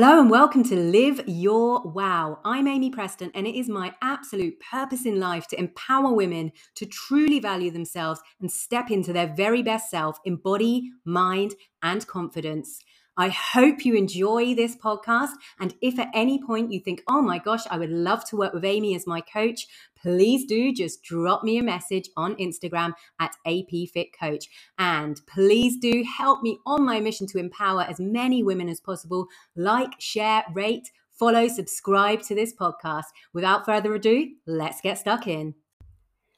Hello and welcome to Live Your Wow. I'm Amy Preston, and it is my absolute purpose in life to empower women to truly value themselves and step into their very best self in body, mind, and confidence. I hope you enjoy this podcast. And if at any point you think, oh my gosh, I would love to work with Amy as my coach, please do just drop me a message on Instagram at APFitCoach. And please do help me on my mission to empower as many women as possible. Like, share, rate, follow, subscribe to this podcast. Without further ado, let's get stuck in.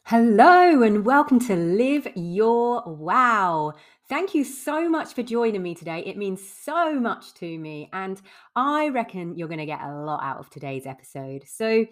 Hello and welcome to Live Your Wow. Thank you so much for joining me today. It means so much to me, and I reckon you're going to get a lot out of today's episode. So,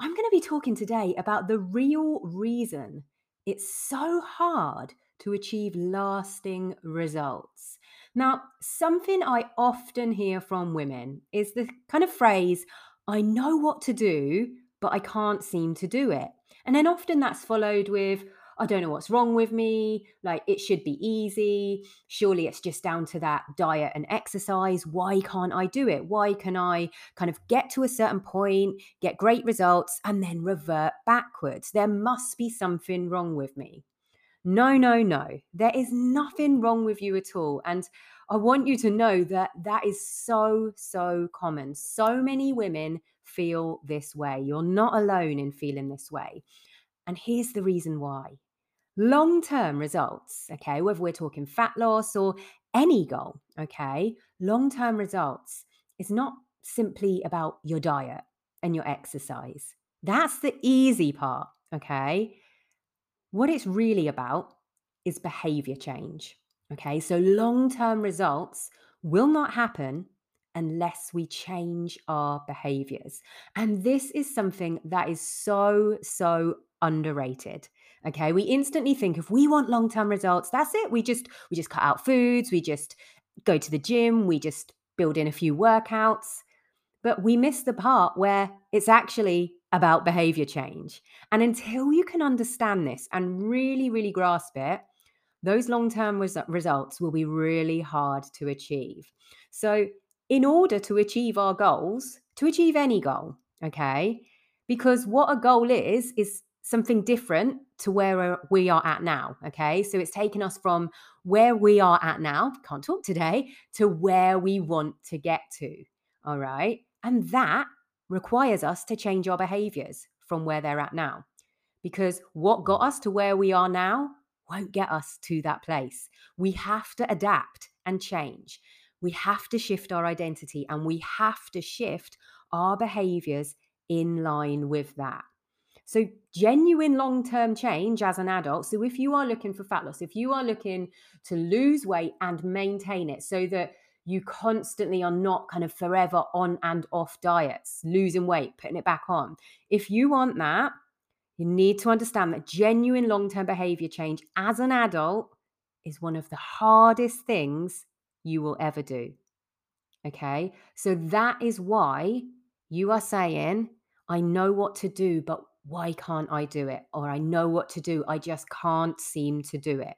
I'm going to be talking today about the real reason it's so hard to achieve lasting results. Now, something I often hear from women is the kind of phrase, I know what to do, but I can't seem to do it. And then often that's followed with, I don't know what's wrong with me. Like, it should be easy. Surely it's just down to that diet and exercise. Why can't I do it? Why can I kind of get to a certain point, get great results, and then revert backwards? There must be something wrong with me. No, no, no. There is nothing wrong with you at all. And I want you to know that that is so, so common. So many women feel this way. You're not alone in feeling this way. And here's the reason why long term results, okay, whether we're talking fat loss or any goal, okay, long term results is not simply about your diet and your exercise. That's the easy part, okay? What it's really about is behavior change, okay? So long term results will not happen unless we change our behaviors. And this is something that is so, so underrated. Okay. We instantly think if we want long-term results, that's it. We just we just cut out foods, we just go to the gym, we just build in a few workouts. But we miss the part where it's actually about behavior change. And until you can understand this and really, really grasp it, those long term res- results will be really hard to achieve. So, in order to achieve our goals, to achieve any goal, okay, because what a goal is, is something different to where uh, we are at now. Okay. So it's taken us from where we are at now, can't talk today, to where we want to get to. All right. And that requires us to change our behaviors from where they're at now. Because what got us to where we are now won't get us to that place. We have to adapt and change. We have to shift our identity and we have to shift our behaviors in line with that. So, genuine long term change as an adult. So, if you are looking for fat loss, if you are looking to lose weight and maintain it so that you constantly are not kind of forever on and off diets, losing weight, putting it back on. If you want that, you need to understand that genuine long term behavior change as an adult is one of the hardest things you will ever do. Okay. So that is why you are saying, I know what to do, but why can't I do it? Or I know what to do, I just can't seem to do it.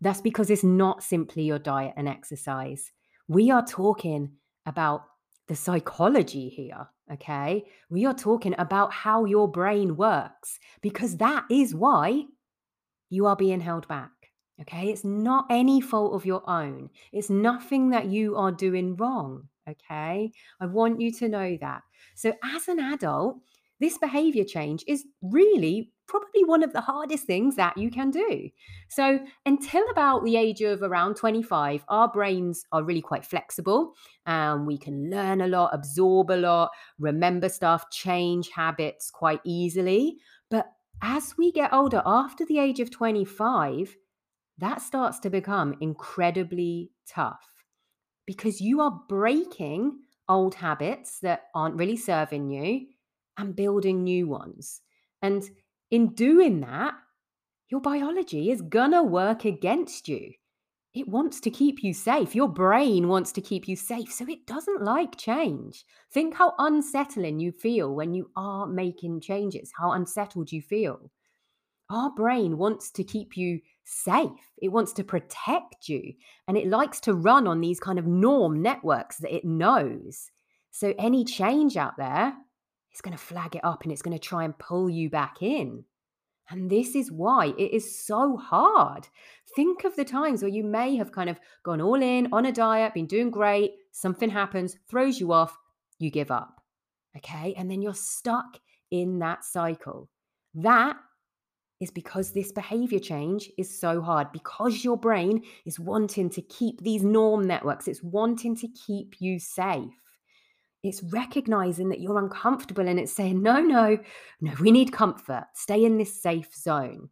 That's because it's not simply your diet and exercise. We are talking about the psychology here, okay? We are talking about how your brain works because that is why you are being held back. Okay, it's not any fault of your own. It's nothing that you are doing wrong. Okay, I want you to know that. So, as an adult, this behavior change is really probably one of the hardest things that you can do. So, until about the age of around 25, our brains are really quite flexible and we can learn a lot, absorb a lot, remember stuff, change habits quite easily. But as we get older, after the age of 25, that starts to become incredibly tough because you are breaking old habits that aren't really serving you and building new ones. And in doing that, your biology is gonna work against you. It wants to keep you safe. Your brain wants to keep you safe. So it doesn't like change. Think how unsettling you feel when you are making changes, how unsettled you feel. Our brain wants to keep you safe, it wants to protect you, and it likes to run on these kind of norm networks that it knows. So any change out there is going to flag it up and it's going to try and pull you back in. And this is why it is so hard. Think of the times where you may have kind of gone all in on a diet, been doing great, something happens, throws you off, you give up. Okay. And then you're stuck in that cycle. That is because this behavior change is so hard because your brain is wanting to keep these norm networks, it's wanting to keep you safe. It's recognizing that you're uncomfortable and it's saying, no, no, no, we need comfort. Stay in this safe zone.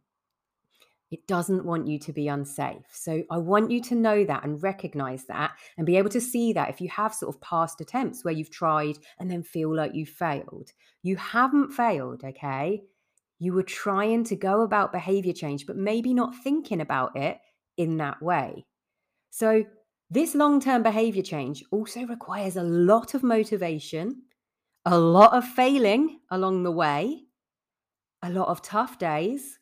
It doesn't want you to be unsafe. So I want you to know that and recognize that and be able to see that if you have sort of past attempts where you've tried and then feel like you failed. You haven't failed, okay? You were trying to go about behavior change, but maybe not thinking about it in that way. So, this long term behavior change also requires a lot of motivation, a lot of failing along the way, a lot of tough days,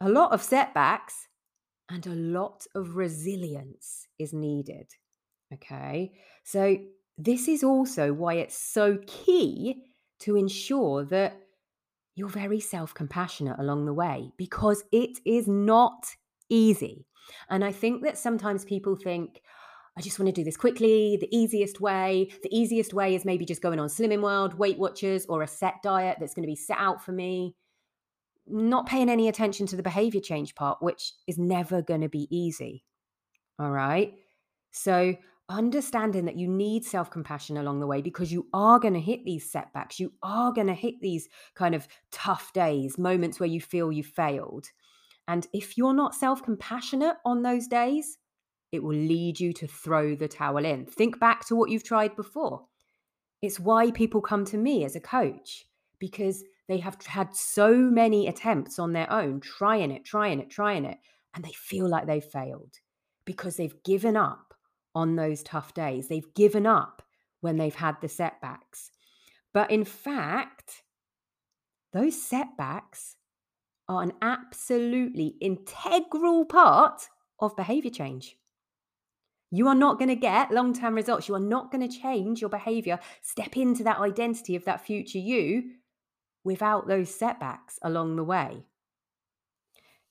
a lot of setbacks, and a lot of resilience is needed. Okay. So, this is also why it's so key to ensure that you're very self compassionate along the way because it is not easy. And I think that sometimes people think, I just want to do this quickly, the easiest way. The easiest way is maybe just going on Slimming World, Weight Watchers, or a set diet that's going to be set out for me. Not paying any attention to the behavior change part, which is never going to be easy. All right. So understanding that you need self compassion along the way because you are going to hit these setbacks. You are going to hit these kind of tough days, moments where you feel you failed. And if you're not self compassionate on those days, it will lead you to throw the towel in. Think back to what you've tried before. It's why people come to me as a coach because they have had so many attempts on their own, trying it, trying it, trying it, and they feel like they've failed because they've given up on those tough days. They've given up when they've had the setbacks. But in fact, those setbacks are an absolutely integral part of behavior change. You are not going to get long term results. You are not going to change your behavior, step into that identity of that future you without those setbacks along the way.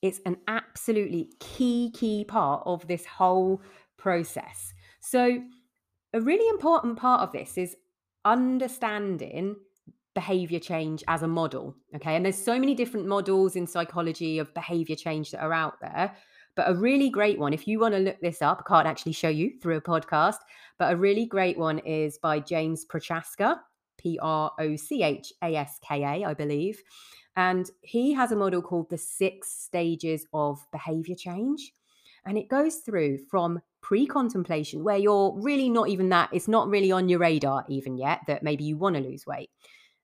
It's an absolutely key, key part of this whole process. So, a really important part of this is understanding behavior change as a model. Okay. And there's so many different models in psychology of behavior change that are out there. But a really great one, if you want to look this up, I can't actually show you through a podcast, but a really great one is by James Prochaska, P R O C H A S K A, I believe. And he has a model called the six stages of behavior change. And it goes through from pre contemplation, where you're really not even that, it's not really on your radar even yet that maybe you want to lose weight.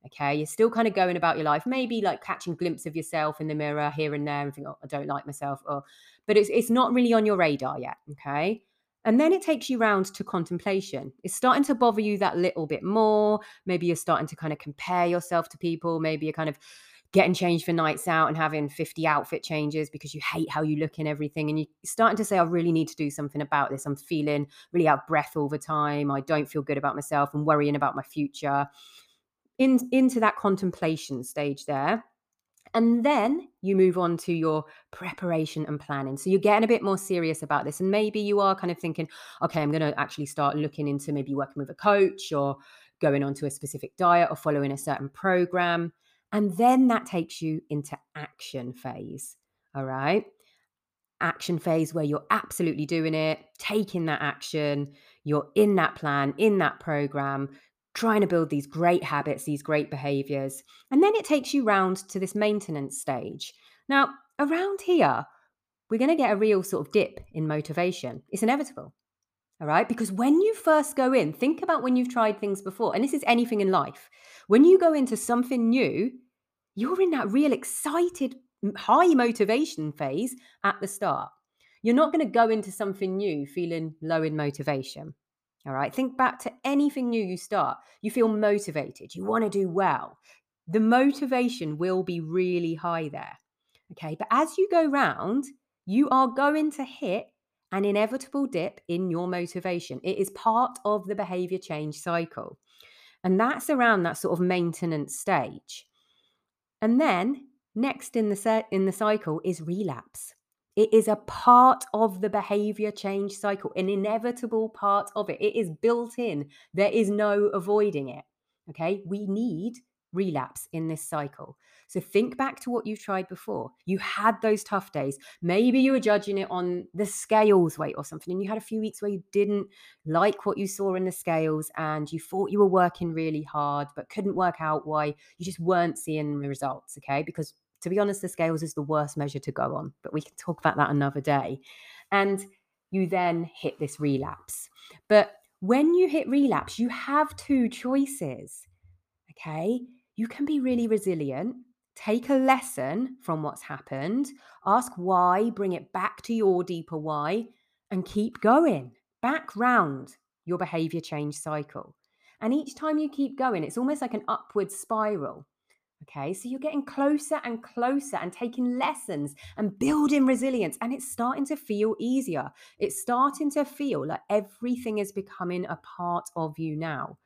Okay. You're still kind of going about your life, maybe like catching glimpse of yourself in the mirror here and there and think, oh, I don't like myself. Or, but it's, it's not really on your radar yet. Okay. And then it takes you round to contemplation. It's starting to bother you that little bit more. Maybe you're starting to kind of compare yourself to people. Maybe you're kind of getting changed for nights out and having 50 outfit changes because you hate how you look and everything. And you're starting to say, I really need to do something about this. I'm feeling really out of breath all the time. I don't feel good about myself. I'm worrying about my future. In, into that contemplation stage there. And then you move on to your preparation and planning. So you're getting a bit more serious about this. And maybe you are kind of thinking, okay, I'm going to actually start looking into maybe working with a coach or going onto a specific diet or following a certain program. And then that takes you into action phase. All right. Action phase where you're absolutely doing it, taking that action, you're in that plan, in that program, trying to build these great habits, these great behaviors. And then it takes you round to this maintenance stage. Now, around here, we're going to get a real sort of dip in motivation. It's inevitable. All right. Because when you first go in, think about when you've tried things before, and this is anything in life. When you go into something new, you're in that real excited, high motivation phase at the start. You're not going to go into something new feeling low in motivation. All right. Think back to anything new you start. You feel motivated. You want to do well. The motivation will be really high there. Okay. But as you go round, you are going to hit an inevitable dip in your motivation. It is part of the behavior change cycle. And that's around that sort of maintenance stage. And then next in the set in the cycle is relapse. It is a part of the behavior change cycle, an inevitable part of it. It is built in. There is no avoiding it. Okay? We need relapse in this cycle. So think back to what you've tried before. You had those tough days. Maybe you were judging it on the scales weight or something, and you had a few weeks where you didn't like what you saw in the scales and you thought you were working really hard, but couldn't work out why you just weren't seeing the results. Okay. Because to be honest, the scales is the worst measure to go on, but we can talk about that another day. And you then hit this relapse. But when you hit relapse, you have two choices. Okay. You can be really resilient, take a lesson from what's happened, ask why, bring it back to your deeper why, and keep going back round your behavior change cycle. And each time you keep going, it's almost like an upward spiral. Okay, so you're getting closer and closer and taking lessons and building resilience, and it's starting to feel easier. It's starting to feel like everything is becoming a part of you now.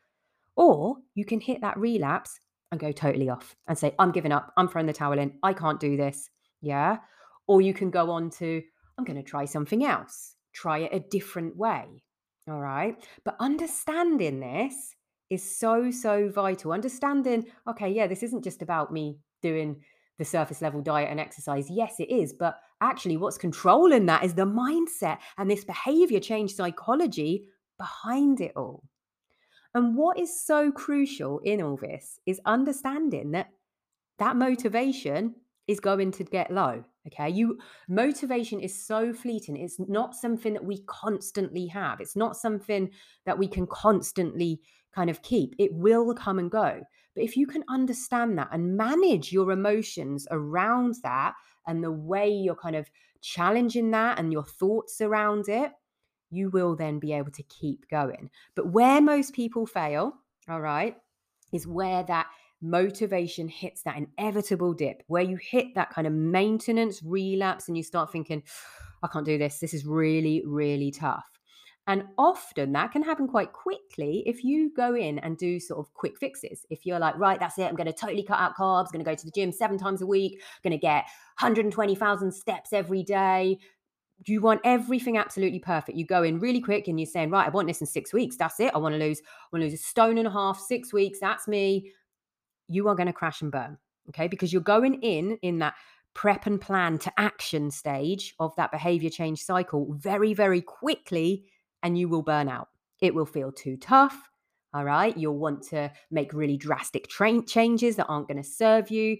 Or you can hit that relapse and go totally off and say, I'm giving up, I'm throwing the towel in, I can't do this. Yeah. Or you can go on to, I'm going to try something else, try it a different way. All right. But understanding this is so, so vital. Understanding, okay, yeah, this isn't just about me doing the surface level diet and exercise. Yes, it is. But actually, what's controlling that is the mindset and this behavior change psychology behind it all. And what is so crucial in all this is understanding that that motivation is going to get low. Okay. You motivation is so fleeting. It's not something that we constantly have. It's not something that we can constantly kind of keep. It will come and go. But if you can understand that and manage your emotions around that and the way you're kind of challenging that and your thoughts around it, you will then be able to keep going. But where most people fail, all right, is where that motivation hits that inevitable dip, where you hit that kind of maintenance relapse and you start thinking, I can't do this. This is really, really tough. And often that can happen quite quickly if you go in and do sort of quick fixes. If you're like, right, that's it, I'm going to totally cut out carbs, going to go to the gym seven times a week, going to get 120,000 steps every day, you want everything absolutely perfect. You go in really quick and you're saying, right, I want this in six weeks. That's it. I want to lose, I want to lose a stone and a half, six weeks. That's me. You are going to crash and burn. Okay. Because you're going in in that prep and plan to action stage of that behavior change cycle very, very quickly, and you will burn out. It will feel too tough. All right. You'll want to make really drastic train changes that aren't going to serve you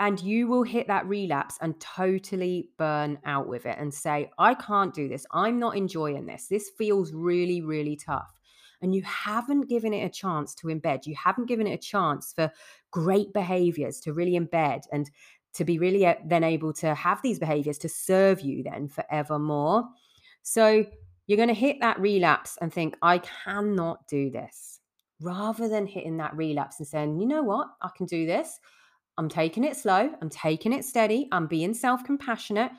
and you will hit that relapse and totally burn out with it and say, I can't do this. I'm not enjoying this. This feels really, really tough. And you haven't given it a chance to embed. You haven't given it a chance for great behaviors to really embed and to be really uh, then able to have these behaviors to serve you then forevermore. So you're going to hit that relapse and think, I cannot do this. Rather than hitting that relapse and saying, you know what, I can do this. I'm taking it slow. I'm taking it steady. I'm being self compassionate.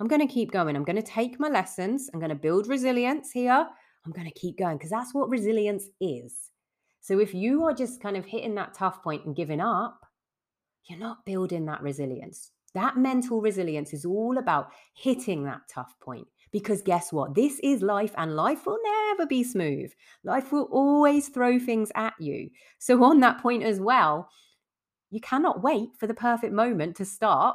I'm going to keep going. I'm going to take my lessons. I'm going to build resilience here. I'm going to keep going because that's what resilience is. So if you are just kind of hitting that tough point and giving up, you're not building that resilience. That mental resilience is all about hitting that tough point. Because guess what? This is life, and life will never be smooth. Life will always throw things at you. So, on that point as well, you cannot wait for the perfect moment to start.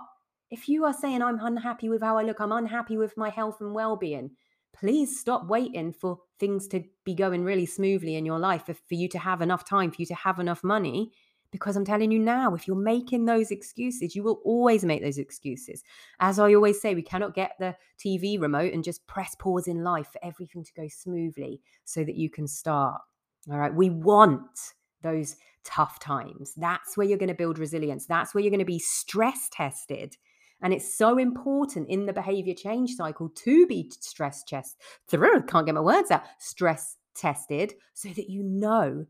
If you are saying, I'm unhappy with how I look, I'm unhappy with my health and well being, please stop waiting for things to be going really smoothly in your life, for, for you to have enough time, for you to have enough money. Because I'm telling you now, if you're making those excuses, you will always make those excuses. As I always say, we cannot get the TV remote and just press pause in life for everything to go smoothly so that you can start. All right. We want those tough times. That's where you're going to build resilience. That's where you're going to be stress tested. And it's so important in the behavior change cycle to be stress test through, can't get my words out, stress tested so that you know,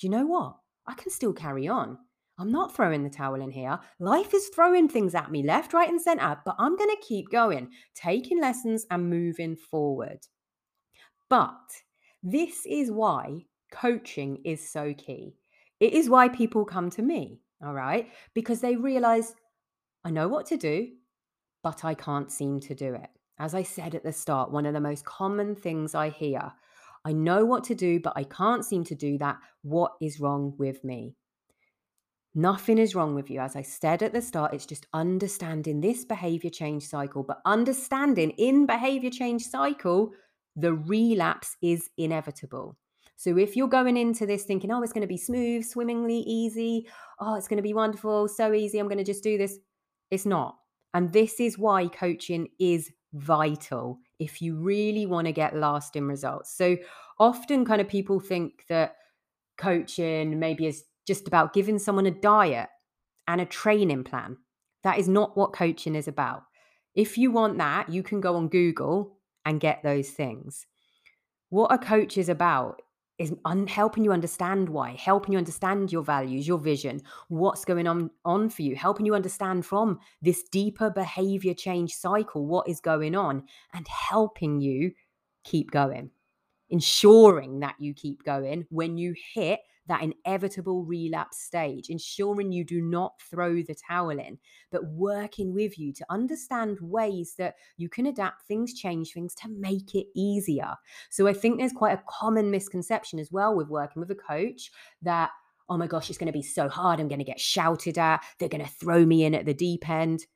do you know what? I can still carry on. I'm not throwing the towel in here. Life is throwing things at me left, right, and center, but I'm going to keep going, taking lessons and moving forward. But this is why coaching is so key. It is why people come to me, all right? Because they realize I know what to do, but I can't seem to do it. As I said at the start, one of the most common things I hear I know what to do, but I can't seem to do that. What is wrong with me? Nothing is wrong with you. As I said at the start, it's just understanding this behavior change cycle, but understanding in behavior change cycle, the relapse is inevitable. So if you're going into this thinking, oh, it's going to be smooth, swimmingly easy, oh, it's going to be wonderful, so easy, I'm going to just do this, it's not. And this is why coaching is vital if you really want to get lasting results. So often, kind of people think that coaching maybe is just about giving someone a diet and a training plan. That is not what coaching is about. If you want that, you can go on Google and get those things. What a coach is about is un- helping you understand why, helping you understand your values, your vision, what's going on on for you, helping you understand from this deeper behavior change cycle what is going on and helping you keep going. Ensuring that you keep going when you hit that inevitable relapse stage, ensuring you do not throw the towel in, but working with you to understand ways that you can adapt things, change things to make it easier. So I think there's quite a common misconception as well with working with a coach that, oh my gosh, it's going to be so hard. I'm going to get shouted at. They're going to throw me in at the deep end.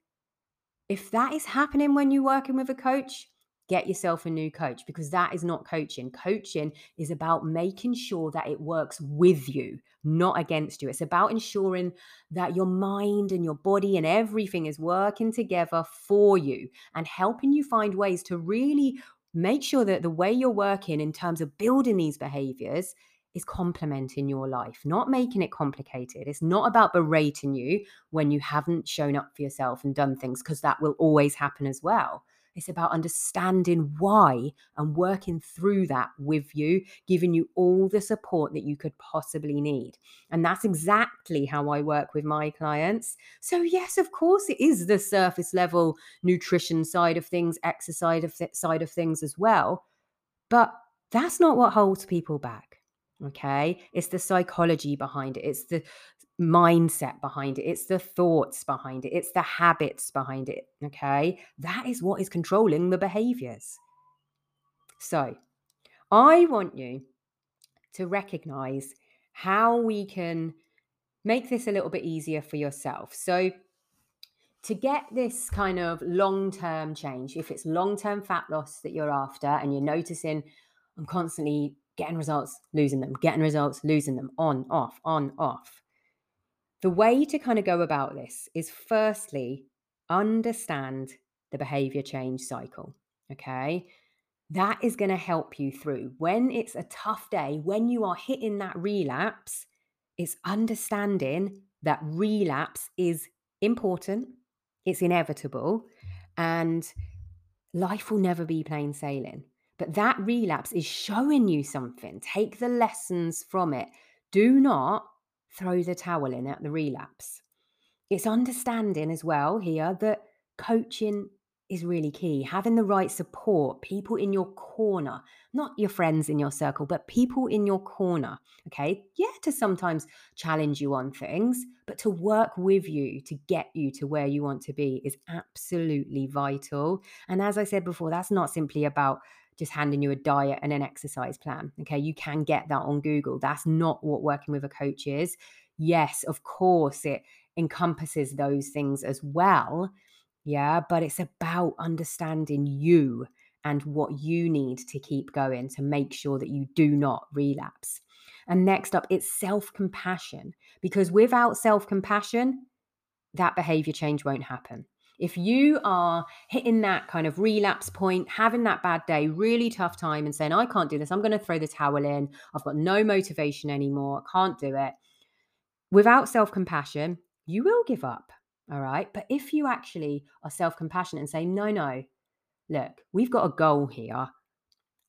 If that is happening when you're working with a coach, get yourself a new coach because that is not coaching. Coaching is about making sure that it works with you, not against you. It's about ensuring that your mind and your body and everything is working together for you and helping you find ways to really make sure that the way you're working in terms of building these behaviors is complementing your life, not making it complicated. It's not about berating you when you haven't shown up for yourself and done things, because that will always happen as well. It's about understanding why and working through that with you, giving you all the support that you could possibly need. And that's exactly how I work with my clients. So, yes, of course, it is the surface level nutrition side of things, exercise of side of things as well. But that's not what holds people back. Okay. It's the psychology behind it. It's the mindset behind it, it's the thoughts behind it, it's the habits behind it. Okay. That is what is controlling the behaviors. So I want you to recognize how we can make this a little bit easier for yourself. So, to get this kind of long term change, if it's long term fat loss that you're after and you're noticing, I'm constantly getting results, losing them, getting results, losing them, on, off, on, off the way to kind of go about this is firstly, understand the behavior change cycle. Okay. That is going to help you through when it's a tough day, when you are hitting that relapse, it's understanding that relapse is important, it's inevitable, and life will never be plain sailing. But that relapse is showing you something. Take the lessons from it. Do not throw the towel in at the relapse. It's understanding as well here that coaching is really key. Having the right support, people in your corner, not your friends in your circle, but people in your corner. Okay. Yeah, to sometimes challenge you on things, but to work with you to get you to where you want to be is absolutely vital. And as I said before, that's not simply about just handing you a diet and an exercise plan. Okay. You can get that on Google. That's not what working with a coach is. Yes, of course, it encompasses those things as well. Yeah. But it's about understanding you and what you need to keep going to make sure that you do not relapse. And next up, it's self compassion, because without self compassion, that behavior change won't happen. If you are hitting that kind of relapse point, having that bad day, really tough time, and saying, I can't do this, I'm going to throw the towel in, I've got no motivation anymore, I can't do it. Without self compassion, you will give up. All right. But if you actually are self compassionate and say, no, no, look, we've got a goal here.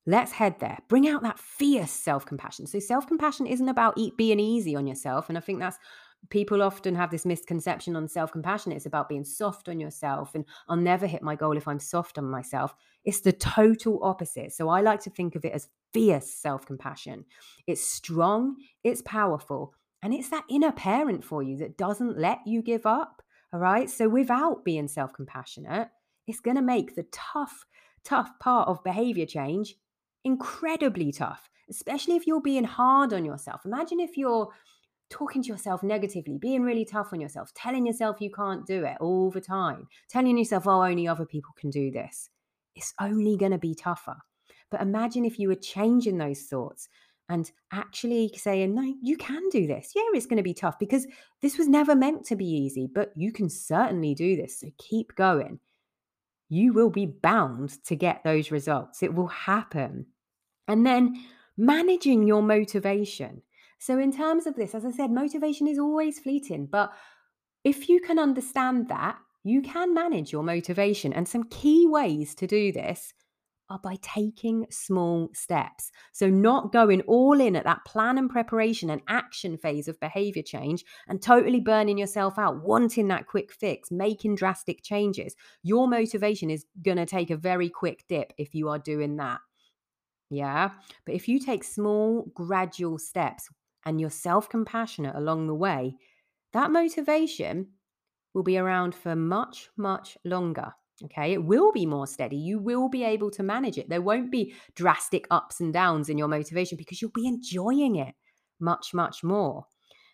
Let's head there. Bring out that fierce self compassion. So, self compassion isn't about being easy on yourself. And I think that's people often have this misconception on self compassion. It's about being soft on yourself, and I'll never hit my goal if I'm soft on myself. It's the total opposite. So I like to think of it as fierce self compassion. It's strong, it's powerful, and it's that inner parent for you that doesn't let you give up. All right. So without being self compassionate, it's going to make the tough, tough part of behavior change incredibly tough, especially if you're being hard on yourself. Imagine if you're talking to yourself negatively, being really tough on yourself, telling yourself you can't do it all the time, telling yourself, oh, only other people can do this. It's only going to be tougher. But imagine if you were changing those thoughts and actually saying, no, you can do this. Yeah, it's going to be tough because this was never meant to be easy, but you can certainly do this. So keep going. You will be bound to get those results. It will happen. And then managing your motivation. So, in terms of this, as I said, motivation is always fleeting, but if you can understand that, you can manage your motivation. And some key ways to do this are by taking small steps. So, not going all in at that plan and preparation and action phase of behavior change and totally burning yourself out, wanting that quick fix, making drastic changes. Your motivation is going to take a very quick dip if you are doing that. Yeah. But if you take small, gradual steps and you're self compassionate along the way, that motivation will be around for much, much longer. Okay. It will be more steady. You will be able to manage it. There won't be drastic ups and downs in your motivation because you'll be enjoying it much, much more.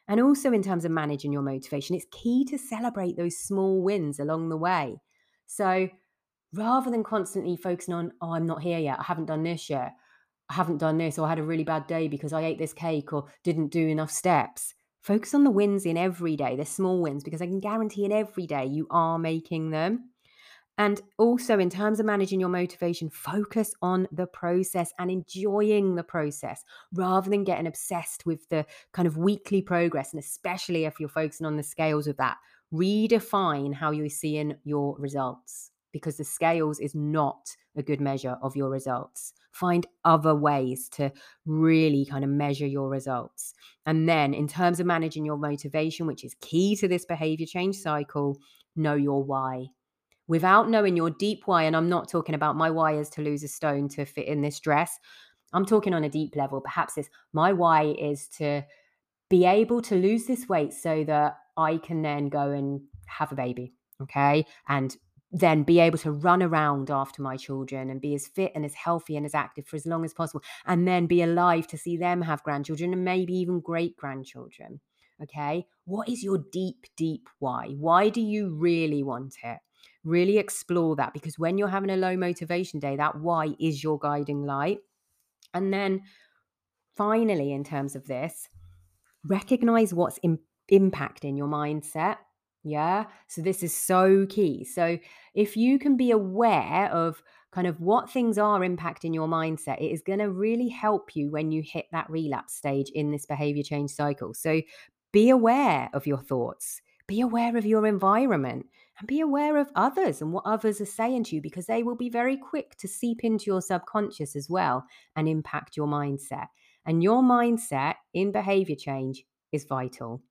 And also, in terms of managing your motivation, it's key to celebrate those small wins along the way. So, rather than constantly focusing on, oh, I'm not here yet, I haven't done this yet, I haven't done this, or I had a really bad day because I ate this cake or didn't do enough steps. Focus on the wins in every day, the small wins, because I can guarantee in every day you are making them. And also, in terms of managing your motivation, focus on the process and enjoying the process rather than getting obsessed with the kind of weekly progress. And especially if you're focusing on the scales of that, redefine how you're seeing your results because the scales is not a good measure of your results. Find other ways to really kind of measure your results. And then, in terms of managing your motivation, which is key to this behavior change cycle, know your why. Without knowing your deep why, and I'm not talking about my why is to lose a stone to fit in this dress. I'm talking on a deep level. Perhaps it's my why is to be able to lose this weight so that I can then go and have a baby. Okay. And then be able to run around after my children and be as fit and as healthy and as active for as long as possible and then be alive to see them have grandchildren and maybe even great grandchildren okay? What is your deep deep why? Why do you really want it? Really explore that because when you're having a low motivation day that why is your guiding light. And then finally in terms of this recognize what's in, impacting your mindset yeah. So this is so key. So if you can be aware of kind of what things are impacting your mindset, it is going to really help you when you hit that relapse stage in this behavior change cycle. So be aware of your thoughts, be aware of your environment, and be aware of others and what others are saying to you because they will be very quick to seep into your subconscious as well and impact your mindset. And your mindset in behavior change is vital.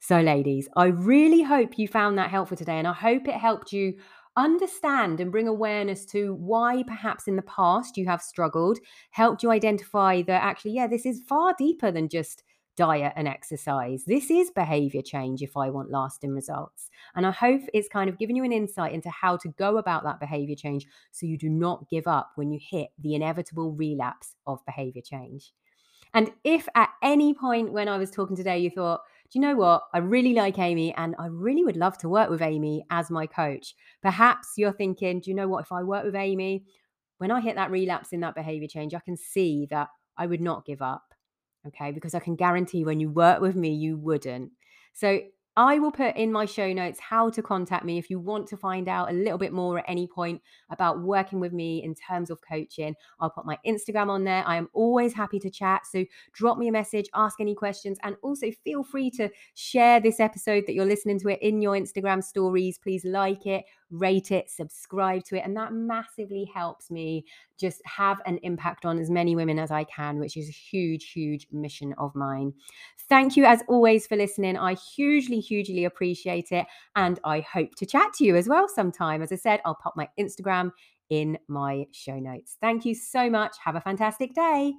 So, ladies, I really hope you found that helpful today, and I hope it helped you understand and bring awareness to why perhaps in the past you have struggled, helped you identify that actually, yeah, this is far deeper than just diet and exercise. This is behavior change if I want lasting results. And I hope it's kind of given you an insight into how to go about that behavior change so you do not give up when you hit the inevitable relapse of behavior change. And if at any point when I was talking today you thought, do you know what? I really like Amy and I really would love to work with Amy as my coach. Perhaps you're thinking, do you know what? If I work with Amy, when I hit that relapse in that behavior change, I can see that I would not give up. Okay. Because I can guarantee when you work with me, you wouldn't. So I will put in my show notes how to contact me if you want to find out a little bit more at any point about working with me in terms of coaching. I'll put my Instagram on there. I am always happy to chat. So drop me a message, ask any questions, and also feel free to share this episode that you're listening to it in your Instagram stories. Please like it, rate it, subscribe to it. And that massively helps me just have an impact on as many women as I can, which is a huge, huge mission of mine. Thank you, as always, for listening. I hugely, hugely appreciate it. And I hope to chat to you as well sometime. As I said, I'll pop my Instagram in my show notes. Thank you so much. Have a fantastic day.